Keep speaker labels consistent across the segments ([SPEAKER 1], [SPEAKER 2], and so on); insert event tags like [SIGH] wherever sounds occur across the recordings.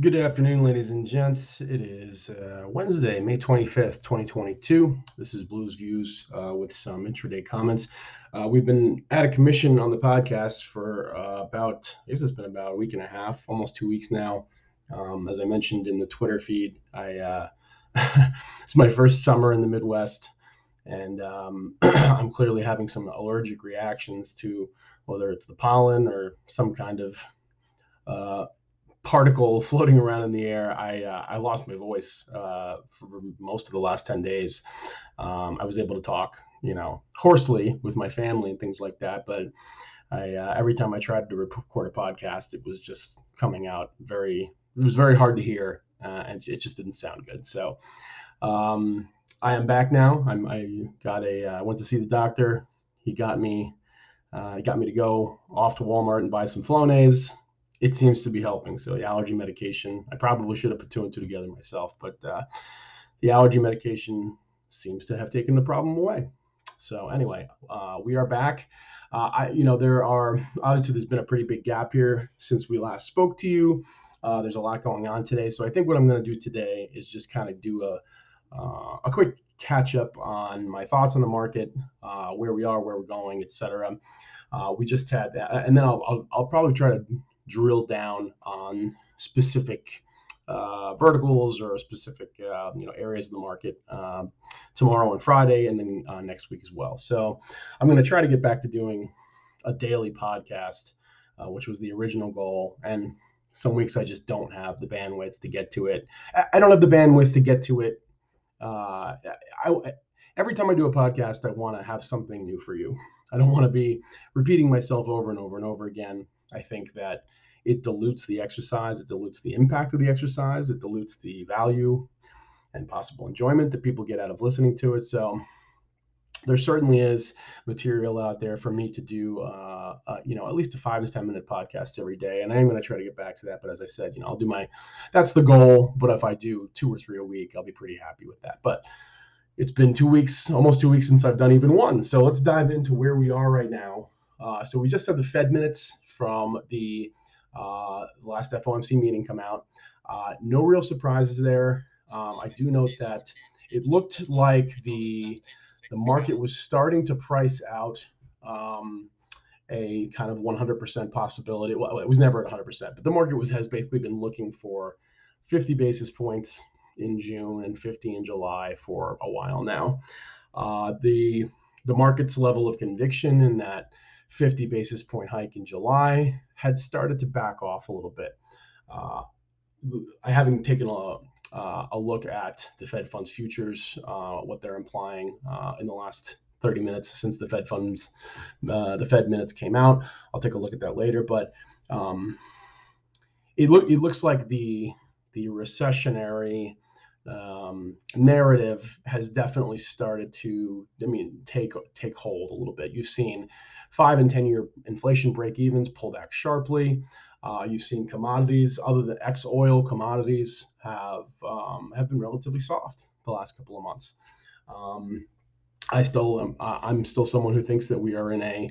[SPEAKER 1] Good afternoon, ladies and gents. It is uh, Wednesday, May 25th, 2022. This is Blues Views uh, with some intraday comments. Uh, we've been at a commission on the podcast for uh, about, I guess it's been about a week and a half, almost two weeks now. Um, as I mentioned in the Twitter feed, I uh, [LAUGHS] it's my first summer in the Midwest, and um, [CLEARS THROAT] I'm clearly having some allergic reactions to whether it's the pollen or some kind of uh, particle [LAUGHS] floating around in the air. I uh, I lost my voice uh, for most of the last ten days. Um, I was able to talk, you know, hoarsely with my family and things like that, but I uh, every time I tried to record a podcast, it was just coming out very. It was very hard to hear, uh, and it just didn't sound good. So. Um, I am back now. I'm, I got a. I uh, went to see the doctor. He got me. Uh, he got me to go off to Walmart and buy some Flonase it seems to be helping. So the allergy medication, I probably should have put two and two together myself, but uh, the allergy medication seems to have taken the problem away. So anyway, uh, we are back. Uh, I, you know, there are obviously there's been a pretty big gap here since we last spoke to you. Uh, there's a lot going on today, so I think what I'm going to do today is just kind of do a uh, a quick catch up on my thoughts on the market, uh, where we are, where we're going, etc. Uh, we just had that, and then I'll, I'll, I'll, probably try to drill down on specific uh, verticals or specific uh, you know areas of the market um, tomorrow and Friday, and then uh, next week as well. So I'm going to try to get back to doing a daily podcast, uh, which was the original goal. And some weeks I just don't have the bandwidth to get to it. I don't have the bandwidth to get to it. Uh, I, every time I do a podcast, I want to have something new for you. I don't want to be repeating myself over and over and over again. I think that it dilutes the exercise, it dilutes the impact of the exercise, it dilutes the value and possible enjoyment that people get out of listening to it. So there certainly is material out there for me to do, uh, uh, you know, at least a five to 10 minute podcast every day. And I am going to try to get back to that. But as I said, you know, I'll do my, that's the goal. But if I do two or three a week, I'll be pretty happy with that. But it's been two weeks, almost two weeks since I've done even one. So let's dive into where we are right now. Uh, so we just had the Fed minutes from the uh, last FOMC meeting come out. Uh, no real surprises there. Um, I do note that it looked like the the market was starting to price out um, a kind of 100% possibility. Well, it was never at 100%, but the market was has basically been looking for 50 basis points in June and 50 in July for a while now. Uh, the the market's level of conviction in that 50 basis point hike in July had started to back off a little bit. Uh, I haven't taken a, uh, a look at the Fed funds futures, uh, what they're implying uh, in the last 30 minutes since the Fed funds, uh, the Fed minutes came out. I'll take a look at that later, but um, it look it looks like the the recessionary um, narrative has definitely started to, I mean, take take hold a little bit. You've seen five and ten year inflation break evens pull back sharply. Uh, you've seen commodities, other than ex oil commodities, have um, have been relatively soft the last couple of months. Um, I still am, I'm still someone who thinks that we are in a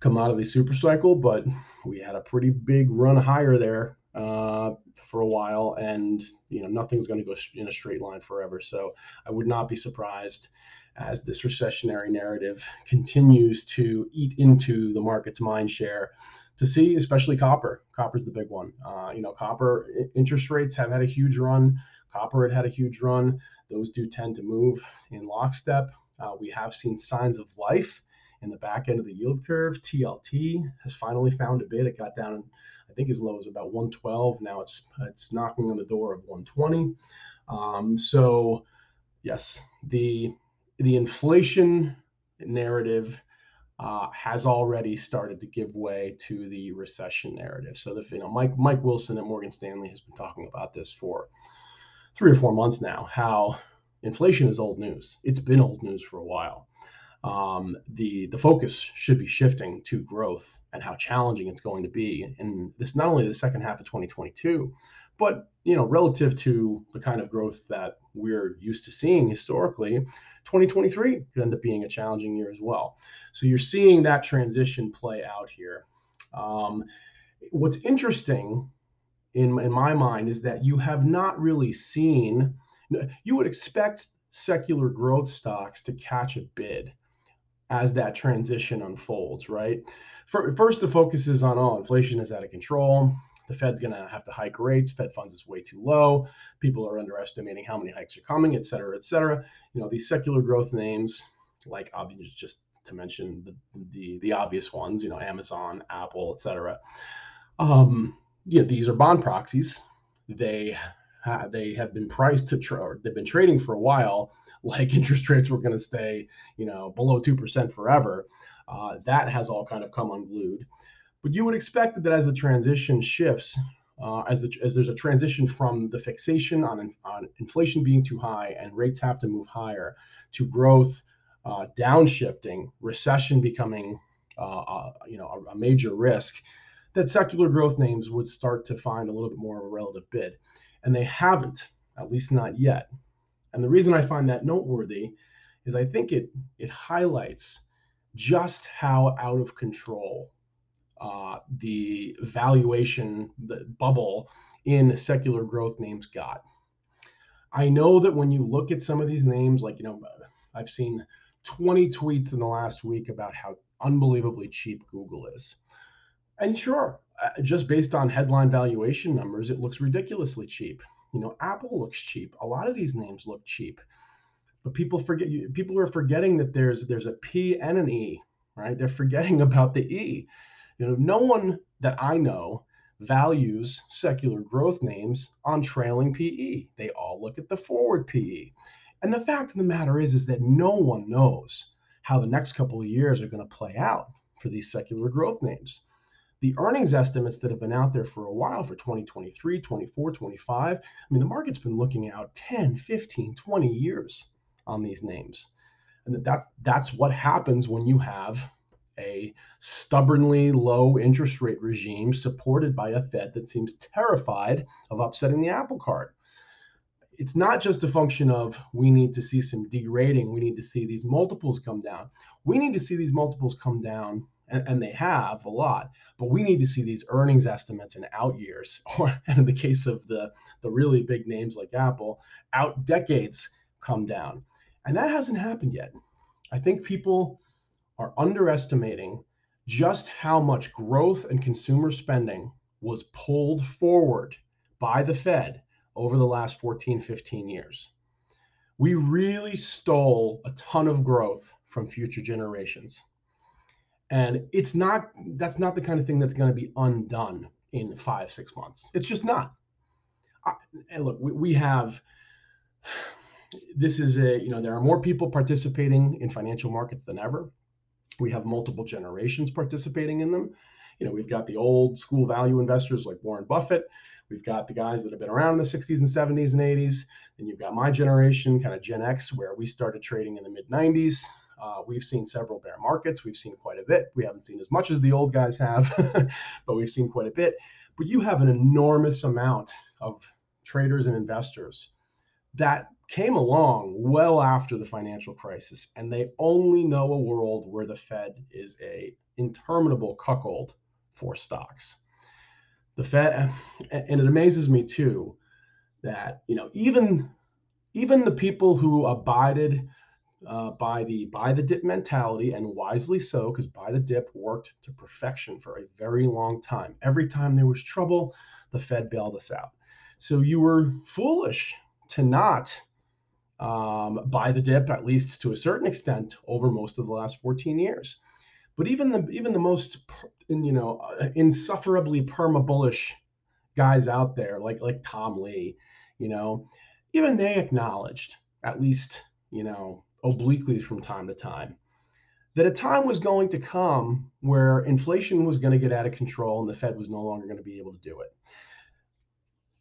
[SPEAKER 1] commodity super cycle, but we had a pretty big run higher there uh, for a while, and you know nothing's going to go in a straight line forever. So I would not be surprised as this recessionary narrative continues to eat into the market's mind share to see, especially copper. Copper's the big one. Uh, you know, copper interest rates have had a huge run. Copper had had a huge run. Those do tend to move in lockstep. Uh, we have seen signs of life in the back end of the yield curve. TLT has finally found a bid. It got down, I think, as low as about 112. Now it's it's knocking on the door of 120. Um, so, yes, the the inflation narrative uh, has already started to give way to the recession narrative. So the you know Mike Mike Wilson at Morgan Stanley has been talking about this for three or four months now. How inflation is old news. It's been old news for a while. Um, the the focus should be shifting to growth and how challenging it's going to be. And this not only the second half of 2022, but you know relative to the kind of growth that we're used to seeing historically 2023 could end up being a challenging year as well. So you're seeing that transition play out here. Um, what's interesting in, in my mind is that you have not really seen, you would expect secular growth stocks to catch a bid as that transition unfolds, right? First, the focus is on, oh, inflation is out of control. The Fed's going to have to hike rates. Fed funds is way too low. People are underestimating how many hikes are coming, et cetera, et cetera. You know, these secular growth names, like obvious, just to mention the, the, the obvious ones, you know, Amazon, Apple, et cetera. Um, know, these are bond proxies. They they have been priced to tra- they've been trading for a while like [LAUGHS] interest rates were going to stay you know below 2% forever uh, that has all kind of come unglued but you would expect that as the transition shifts uh, as, the, as there's a transition from the fixation on, on inflation being too high and rates have to move higher to growth uh, downshifting recession becoming uh, uh, you know a, a major risk that secular growth names would start to find a little bit more of a relative bid and they haven't, at least not yet. And the reason I find that noteworthy is I think it it highlights just how out of control uh, the valuation the bubble in secular growth names got. I know that when you look at some of these names, like you know, I've seen 20 tweets in the last week about how unbelievably cheap Google is. And sure, uh, just based on headline valuation numbers, it looks ridiculously cheap. You know, Apple looks cheap. A lot of these names look cheap, but people forget. People are forgetting that there's there's a P and an E, right? They're forgetting [LAUGHS] about the E. You know, no one that I know values secular growth names on trailing PE. They all look at the forward PE. And the fact of the matter is, is that no one knows how the next couple of years are going to play out for these secular growth names the earnings estimates that have been out there for a while for 2023, 24, 25, I mean, the market's been looking out 10, 15, 20 years on these names. And that, that's what happens when you have a stubbornly low interest rate regime supported by a Fed that seems terrified of upsetting the apple cart. It's not just a function of we need to see some derating, we need to see these multiples come down. We need to see these multiples come down and, they have a lot. But we need to see these earnings estimates in out years, [LAUGHS] or in the case of the the really big names like Apple, out decades come down, and that hasn't happened yet. I think people are underestimating just how much growth and consumer spending was pulled forward by the Fed over the last 14, 15 years. We really stole a ton of growth from future generations. And it's not that's not the kind of thing that's going to be undone in five six months. It's just not. I, and look we, we have this is a you know there are more people participating in financial markets than ever we have multiple generations participating in them you know we've got the old school value investors like warren buffett we've got the guys that have been around in the 60s and 70s and 80s and you've got my generation kind of gen x where we started trading in the mid 90s uh, we've seen several bear markets. We've seen quite a bit. We haven't seen as much as the old guys have, [LAUGHS] but we've seen quite a bit. But you have an enormous amount of traders and investors that came along well after the financial crisis, and they only know a world where the Fed is a interminable cuckold for stocks. The Fed, and it amazes me too that you know even even the people who abided uh, by the buy the dip mentality, and wisely so, because buy the dip worked to perfection for a very long time. Every time there was trouble, the Fed bailed us out. So you were foolish to not um, buy the dip, at least to a certain extent, over most of the last 14 years. But even the even the most you know uh, insufferably perma bullish guys out there, like like Tom Lee, you know, even they acknowledged at least you know obliquely from time to time that a time was going to come where inflation was going to get out of control and the Fed was no longer going to be able to do it.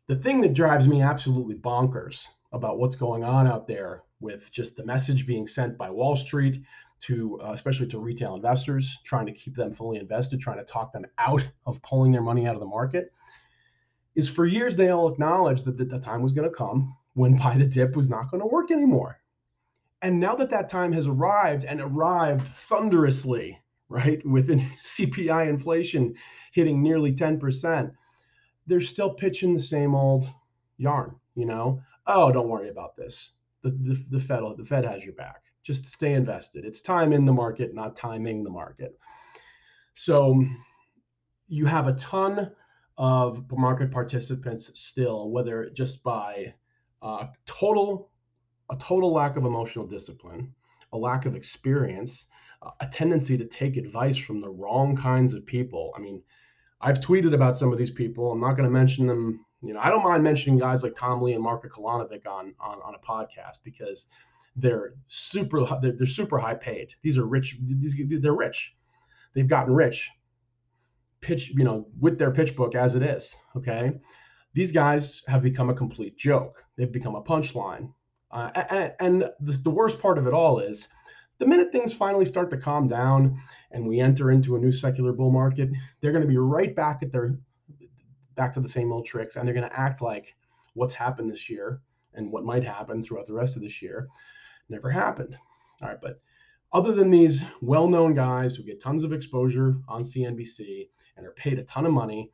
[SPEAKER 1] The thing that drives me absolutely bonkers about what's going on out there with just the message being sent by Wall Street to uh, especially to retail investors trying to keep them fully invested trying to talk them out of pulling their money out of the market is for years they all acknowledged that, that the time was going to come when buy the dip was not going to work anymore. And now that that time has arrived and arrived thunderously, right, with [LAUGHS] CPI inflation hitting nearly 10%, they're still pitching the same old yarn, you know. Oh, don't worry about this. The, the, the Fed the Fed has your back. Just stay invested. It's time in the market, not timing the market. So you have a ton of market participants still, whether just by uh, total a total lack of emotional discipline, a lack of experience, uh, a tendency to take advice from the wrong kinds of people. I mean, I've tweeted about some of these people. I'm not going to mention them. You know, I don't mind mentioning guys like Tom Lee and Marko Kolanovic on, on on a podcast because they're super they're, they're super high paid. These are rich. These they're rich. They've gotten rich. Pitch, you know, with their pitch book as it is. Okay, these guys have become a complete joke. They've become a punchline. Uh, and, and the, the worst part of it all is the minute things finally start to calm down and we enter into a new secular bull market, they're going to be right back at their back to the same old tricks, and they're going to act like what's happened this year and what might happen throughout the rest of this year never happened. All right, but other than these well-known guys who get tons of exposure on CNBC and are paid a ton of money,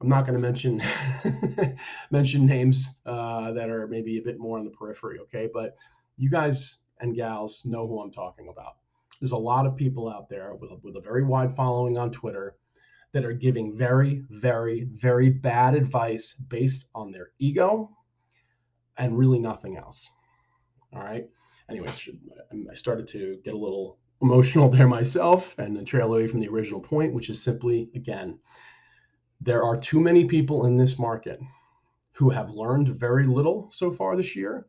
[SPEAKER 1] I'm not going to mention [LAUGHS] mention names uh, that are maybe a bit more on the periphery. Okay, but you guys and gals know who I'm talking about. There's a lot of people out there with a, with a very wide following on Twitter that are giving very, very, very bad advice based on their ego and really nothing else. All right. Anyways, um, I started to get a little emotional there myself and trail away from the original point, which is simply, again, there are too many people in this market who have learned very little so far this year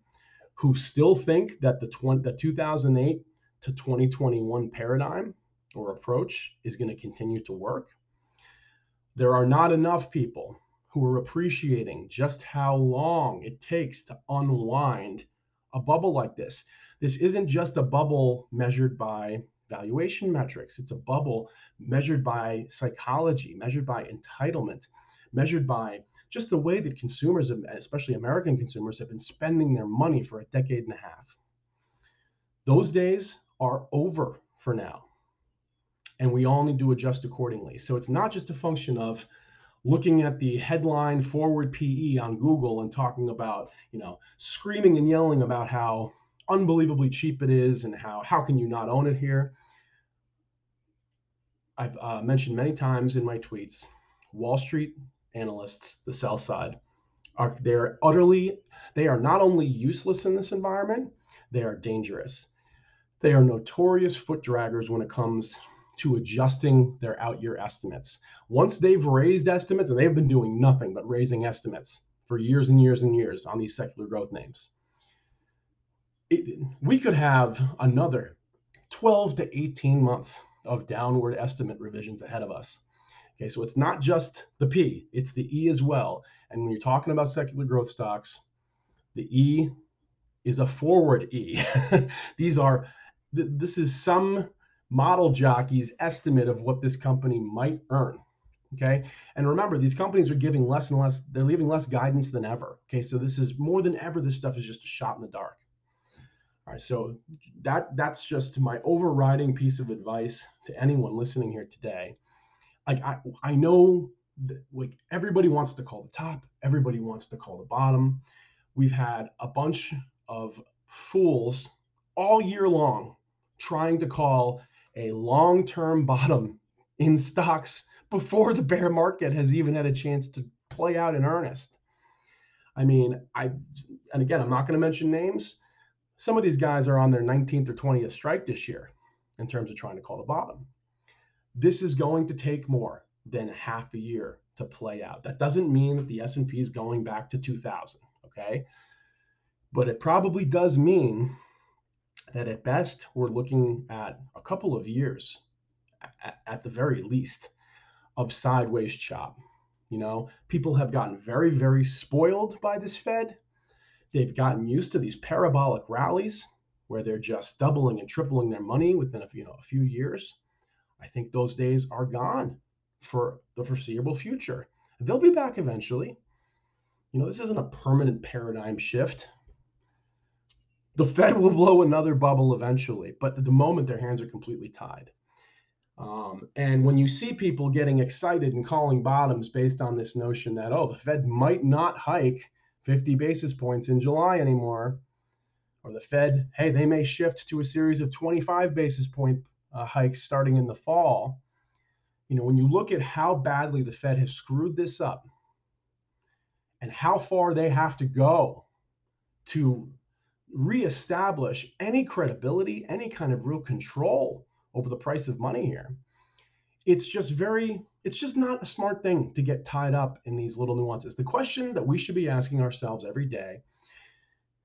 [SPEAKER 1] who still think that the, 20, the 2008 to 2021 paradigm or approach is going to continue to work. There are not enough people who are appreciating just how long it takes to unwind a bubble like this. This isn't just a bubble measured by valuation metrics, it's a bubble measured by psychology, measured by entitlement, measured by just the way that consumers, especially American consumers, have been spending their money for a decade and a half. Those days are over for now. And we all need to adjust accordingly. So it's not just a function of looking at the headline forward PE on Google and talking about, you know, screaming and yelling about how unbelievably cheap it is and how how can you not own it here. I've uh, mentioned many times in my tweets, Wall Street analysts, the sell side, are they're utterly they are not only useless in this environment, they are dangerous. They are notorious foot draggers when it comes to adjusting their out year estimates. Once they've raised estimates, and they've been doing nothing but raising estimates for years and years and years on these secular growth names, it, we could have another 12 to 18 months of downward estimate revisions ahead of us. Okay, so it's not just the P, it's the E as well. And when you're talking about secular growth stocks, the E is a forward E. [LAUGHS] These are, th- this is some model jockey's estimate of what this company might earn. Okay, and remember, these companies are giving less and less, they're leaving less guidance than ever. Okay, so this is more than ever, this stuff is just a shot in the dark. All right, so that that's just my overriding piece of advice to anyone listening here today like I, I know that like everybody wants to call the top, everybody wants to call the bottom. We've had a bunch of fools all year long trying to call a long-term bottom in stocks before the bear market has even had a chance to play out in earnest. I mean, I and again, I'm not going to mention names. Some of these guys are on their 19th or 20th strike this year in terms of trying to call the bottom. This is going to take more than half a year to play out. That doesn't mean that the S&P is going back to 2000, okay? But it probably does mean that at best we're looking at a couple of years at, the very least of sideways chop. You know, people have gotten very very spoiled by this Fed. They've gotten used to these parabolic rallies where they're just doubling and tripling their money within a you know a few years. I think those days are gone for the foreseeable future. They'll be back eventually. You know, this isn't a permanent paradigm shift. The Fed will blow another bubble eventually, but at the moment their hands are completely tied. Um, and when you see people getting excited and calling bottoms based on this notion that, oh, the Fed might not hike 50 basis points in July anymore, or the Fed, hey, they may shift to a series of 25 basis point uh, hikes starting in the fall. You know, when you look at how badly the Fed has screwed this up and how far they have to go to reestablish any credibility, any kind of real control over the price of money here. It's just very, it's just not a smart thing to get tied up in these little nuances. The question that we should be asking ourselves every day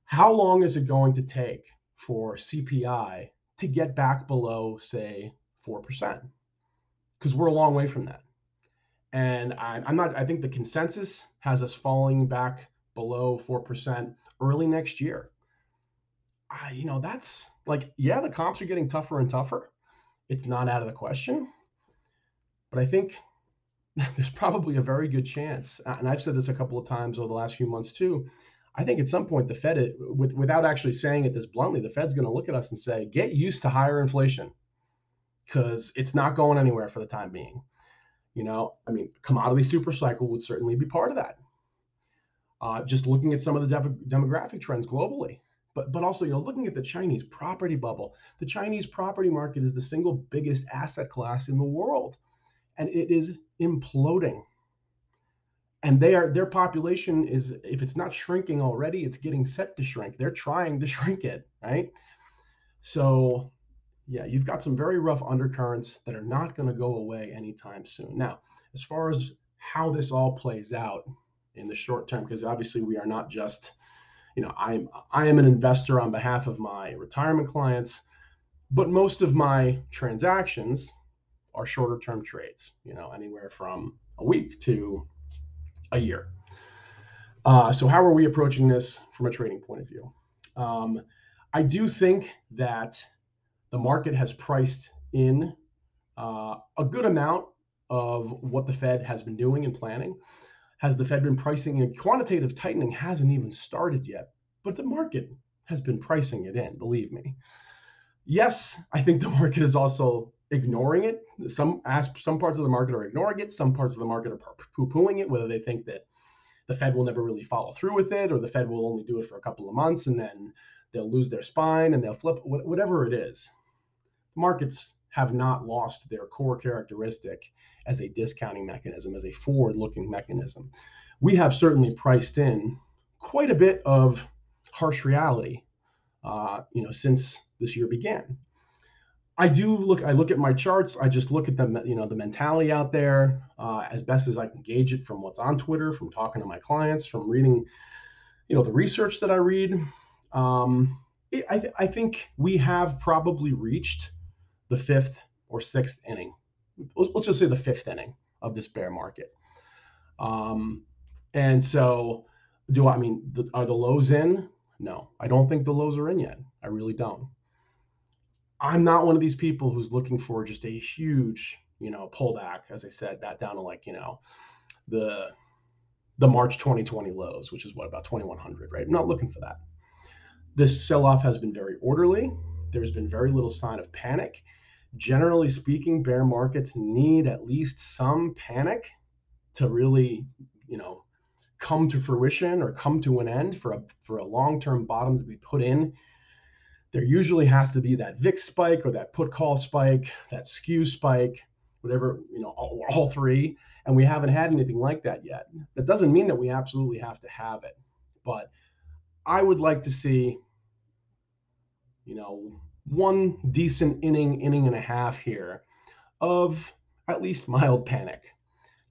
[SPEAKER 1] how long is it going to take for CPI to get back below, say, 4%? Because we're a long way from that. And I'm not, I think the consensus has us falling back below 4% early next year. I, you know, that's like, yeah, the comps are getting tougher and tougher. It's not out of the question. But I think [LAUGHS] there's probably a very good chance, and I've said this a couple of times over the last few months too. I think at some point the Fed, with, without actually saying it this bluntly, the Fed's going to look at us and say, "Get used to higher inflation, because it's not going anywhere for the time being." You know, I mean, commodity super cycle would certainly be part of that. Uh, just looking at some of the demographic trends globally, but but also you know looking at the Chinese property bubble. The Chinese property market is the single biggest asset class in the world, and it is imploding. And they are their population is if it's not shrinking already, it's getting set to shrink. They're trying to [LAUGHS] shrink it, right? So yeah, you've got some very rough undercurrents that are not going to go away anytime soon. Now, as far as how this all plays out in the short term, because obviously we are not just you know, I'm I am an investor on behalf of my retirement clients, but most of my transactions are shorter term trades, you know, anywhere from a week to a year. Uh, so how are we approaching this from a trading point of view? Um, I do think that the market has priced in uh, a good amount of what the Fed has been doing and planning has the Fed been pricing in? Quantitative tightening hasn't even started yet, but the market has been pricing it in, believe me. Yes, I think the [LAUGHS] market is also ignoring it. Some some parts of the market are ignoring it. Some parts of the market are poo-pooing it, whether they think that the Fed will never really follow through with it, or the Fed will only do it for a couple of months and then they'll lose their spine and they'll flip. Whatever it is, markets have not lost their core characteristic as a discounting mechanism, as a forward looking mechanism. We have certainly priced in quite a bit of harsh reality, uh, you know, since this year began. I do look. I look at my charts. I just look at the you know the mentality out there uh, as best as I can gauge it from what's on Twitter, from talking to my clients, from reading, you know, the research that I read. Um, it, I, th- I think we have probably reached the fifth or sixth inning let's just say the fifth inning of this bear market. Um, and so, do I mean the, are the lows in? No, I don't think the lows are in yet. I really don't. I'm not one of these people who's looking for just a huge, you know, pullback. As I said, that down to like you know, the the March 2020 lows, which is what about 2100, right? I'm not looking for that. This sell-off has been very orderly. There's been very little sign of panic generally speaking, bear markets need at least some panic to really, you know, come to fruition or come to an end for a for a long-term bottom to be put in. There usually has to be that VIX spike or that put call spike, that skew spike, whatever, you know, all, all three. And we haven't had anything like that yet. That doesn't mean that we absolutely have to have it. But I would like to see, you know, one decent inning, inning and a half here of at least mild panic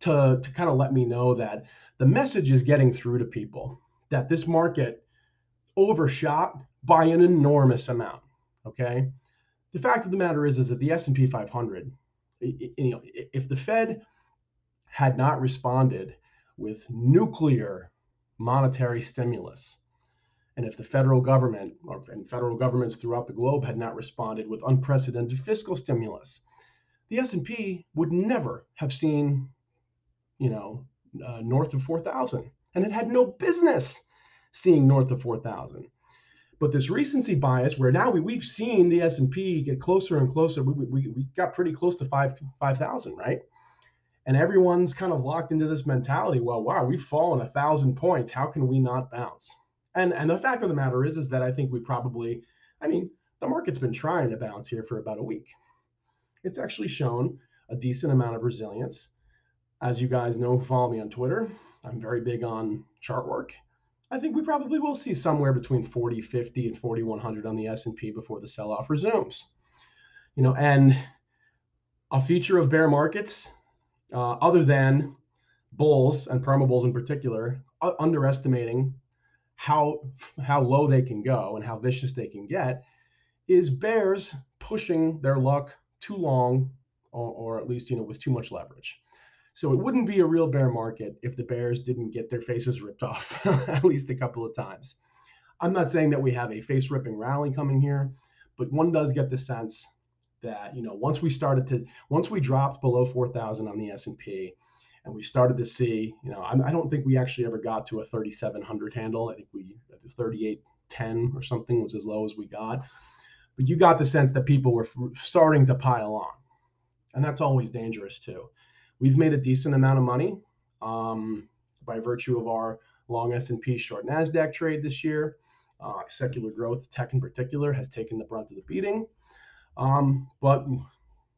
[SPEAKER 1] to, to kind of let me know that the message is getting through to people that this market overshot by an enormous amount. Okay. The fact of the matter is, is that the S&P 500, you know, if the Fed had not responded with nuclear monetary stimulus, and if the federal government or, and federal governments throughout the globe had not responded with unprecedented fiscal stimulus, the S&P would never have seen, you know, uh, north of 4,000, and it had no business seeing north of 4,000. But this recency bias, where now we, we've seen the S&P get closer and closer, we, we, we got pretty close to 5 5,000, right? And everyone's kind of locked into this mentality, well, wow, we've fallen a thousand points. How can we not bounce? And and the fact of the matter is, is that I think we probably, I mean, the market's been trying to bounce here for about a week. It's actually shown a decent amount of resilience. As you guys know, follow me on Twitter. I'm very big on chart work. I think we probably will see somewhere between 40, 50, and 4100 on the S&P before the sell-off resumes. You know, and a feature of bear markets, uh, other than bulls and perma bulls in particular, uh, underestimating how how low they can go and how vicious they can get, is bears pushing their luck too long, or, or at least you know with too much leverage. So it wouldn't be a real bear market if the Bears didn't get their faces ripped off [LAUGHS] at least a couple of times. I'm not saying that we have a face ripping rally coming here, but one does get the sense that you know once we started to once we dropped below 4,000 on the S&P and we started to see you know I, I don't think we actually ever got to a 3,700 handle. I think we 3810 or something was as low as we got. But you got the sense that people were starting to pile on, and that's always dangerous too. We've made a decent amount of money um, by virtue of our long S&P short Nasdaq trade this year. Uh, secular growth, tech in particular, has taken the brunt of the beating. Um, but you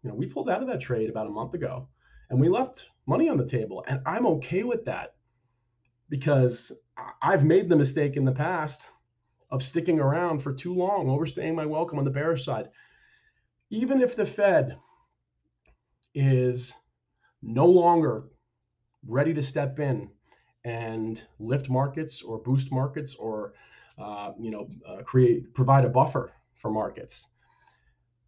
[SPEAKER 1] know, we pulled out of that trade about a month ago, and we left money on the table, and I'm okay with that because I've made the mistake in the past of sticking around for too long, overstaying my welcome on the bearish side. Even if the Fed is no longer ready to step in and lift markets or boost markets or uh, you know uh, create provide a buffer for markets.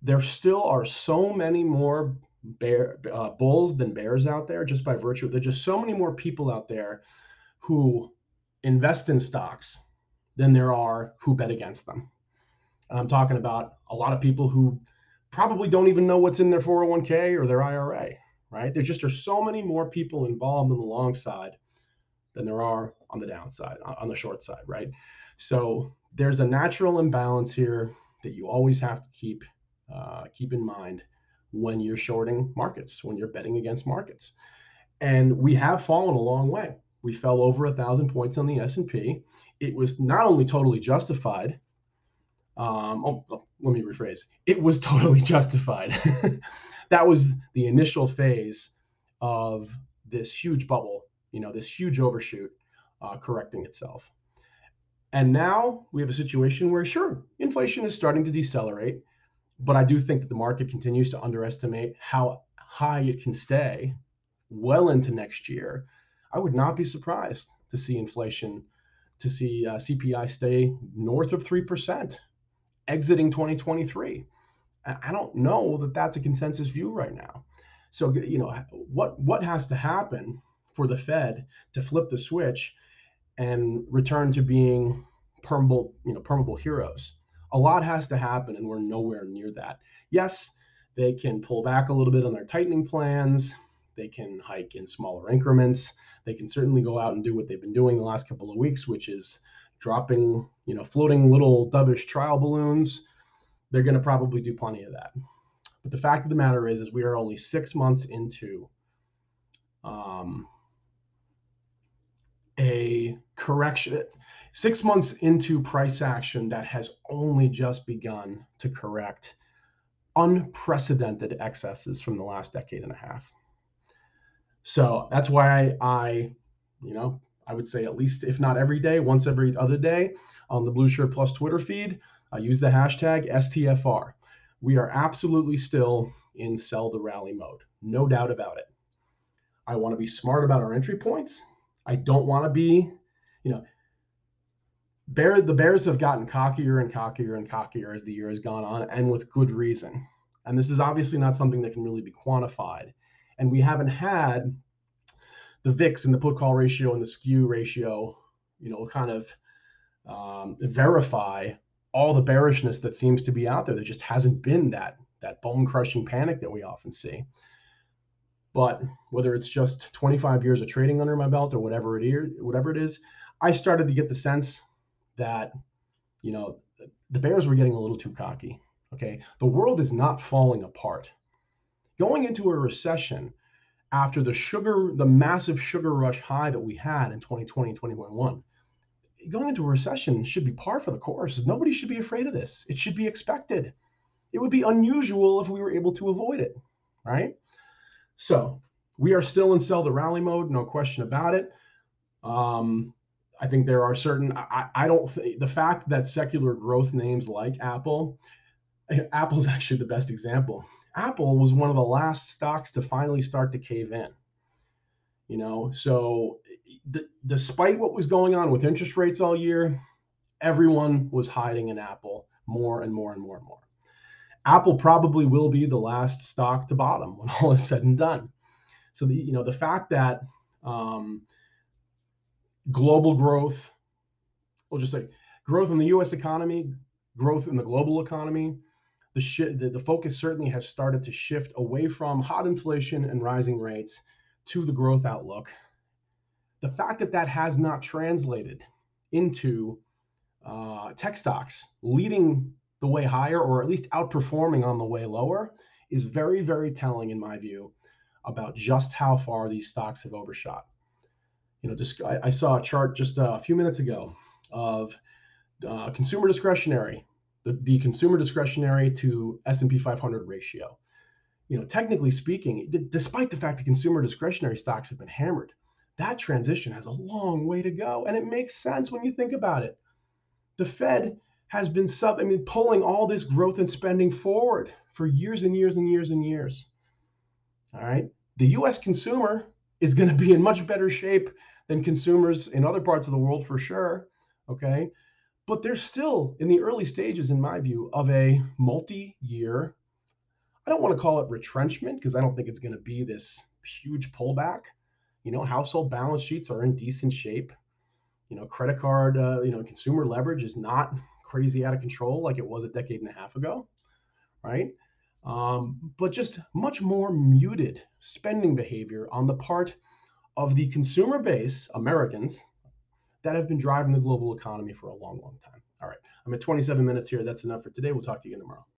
[SPEAKER 1] There still are so many more bear uh, bulls than bears out there just by virtue there's just so many more people out there who invest in stocks than there are who bet against them. I'm talking about a lot of people who probably don't even know what's in their 401k or their ira right? There just are so many more people involved on the long side than there are on the downside, on the short side, right? So there's a natural imbalance here that you always have to keep uh, keep in mind when you're shorting markets, when you're betting against markets. And we have fallen a long way. We fell over a thousand points on the S&P. It was not only totally justified. Um, oh, let me rephrase. It was [LAUGHS] totally justified that was the initial phase of this huge bubble, you know, this huge overshoot uh, correcting itself. And now we have a situation where, sure, inflation is starting to decelerate, but I do think that the market continues to underestimate how high it can stay well into next year. I would not be surprised to see inflation, to see uh, CPI stay north of 3% exiting 2023. I don't know that that's a consensus view right now. So you know what what has to happen for the Fed to flip the switch and return to being permeable, you know, permeable heroes. A lot has to happen, and we're nowhere near that. Yes, they can pull back a little bit on their tightening plans. They can hike in smaller increments. They can certainly go out and do what they've been doing the last couple of weeks, which is dropping, you know, floating little dovish trial balloons they're going to probably do plenty of that. But the fact of the matter is, is we are only six months into um, a correction, six months into price action that has only just begun to correct unprecedented excesses from the last decade and a half. So that's why I, I you know, I would say at least, if not every day, once every other day on the Blue Shirt Plus Twitter feed, I use the hashtag STFR. We are absolutely still in sell the rally mode, no doubt about it. I want to be smart about our entry points. I don't want to be, you know, bear the Bears have gotten cockier and cockier and cockier as the year has gone on, and with good reason. And this is obviously not something that can really be quantified. And we haven't had the VIX and the put call ratio and the skew ratio, you know, kind of um, verify all the bearishness that seems to be out there. There just hasn't been that that bone crushing panic that we often see. But whether it's just 25 years of trading under my belt or whatever it is, whatever it is, I started to get the sense that, you know, the Bears were getting a little too cocky. Okay. The world is not falling apart. Going into a recession after the sugar, the massive sugar rush high that we had in 2020 and 2021, going into a recession should be par for the course. Nobody should be afraid of this. It should be expected. It would be unusual if we were able to avoid it, right? So we are still in sell the rally mode, no question about it. Um, I think there are certain. I, I don't think the fact that secular growth names like Apple, [LAUGHS] Apple's actually the best example. Apple was one of the last stocks to finally start to cave in. You know, so d- despite what was going on with interest rates all year, everyone was hiding in Apple more and more and more and more. Apple probably will be the last stock to bottom when all is said and done. So the you know the fact that um, global growth, we'll just say growth in the U.S. economy, growth in the global economy, the, sh- the, the focus certainly has started to shift away from hot inflation and rising rates to the growth outlook. The fact that that has not translated into uh, tech stocks leading the way higher or at least outperforming on the way lower is very, very telling in my view about just how far these stocks have overshot. You know, just, I, saw a chart just a few minutes ago of uh, consumer discretionary, the, the consumer discretionary to S&P 500 ratio. You know, technically speaking, d- despite the fact that consumer discretionary stocks have been hammered, that transition has a long way to go, and it makes sense when you think about it. The Fed has been sub, I mean, pulling all this growth and spending forward for years and years and years and years. All right. The US consumer is going to be in much better shape than consumers in other parts of the world for sure. Okay. But they're still in the early stages, in my view, of a multi year, I don't want to call it retrenchment because I don't think it's going to be this huge pullback. You know, household balance sheets are in decent shape. You know, credit card, uh, you know, consumer leverage is not crazy out of control like it was a decade and a half ago, right? Um, but just much more muted spending behavior on the part of the consumer base, Americans, that have been driving the global economy for a long, long time. All right, I'm at 27 minutes here. That's enough for today. We'll talk to you again tomorrow.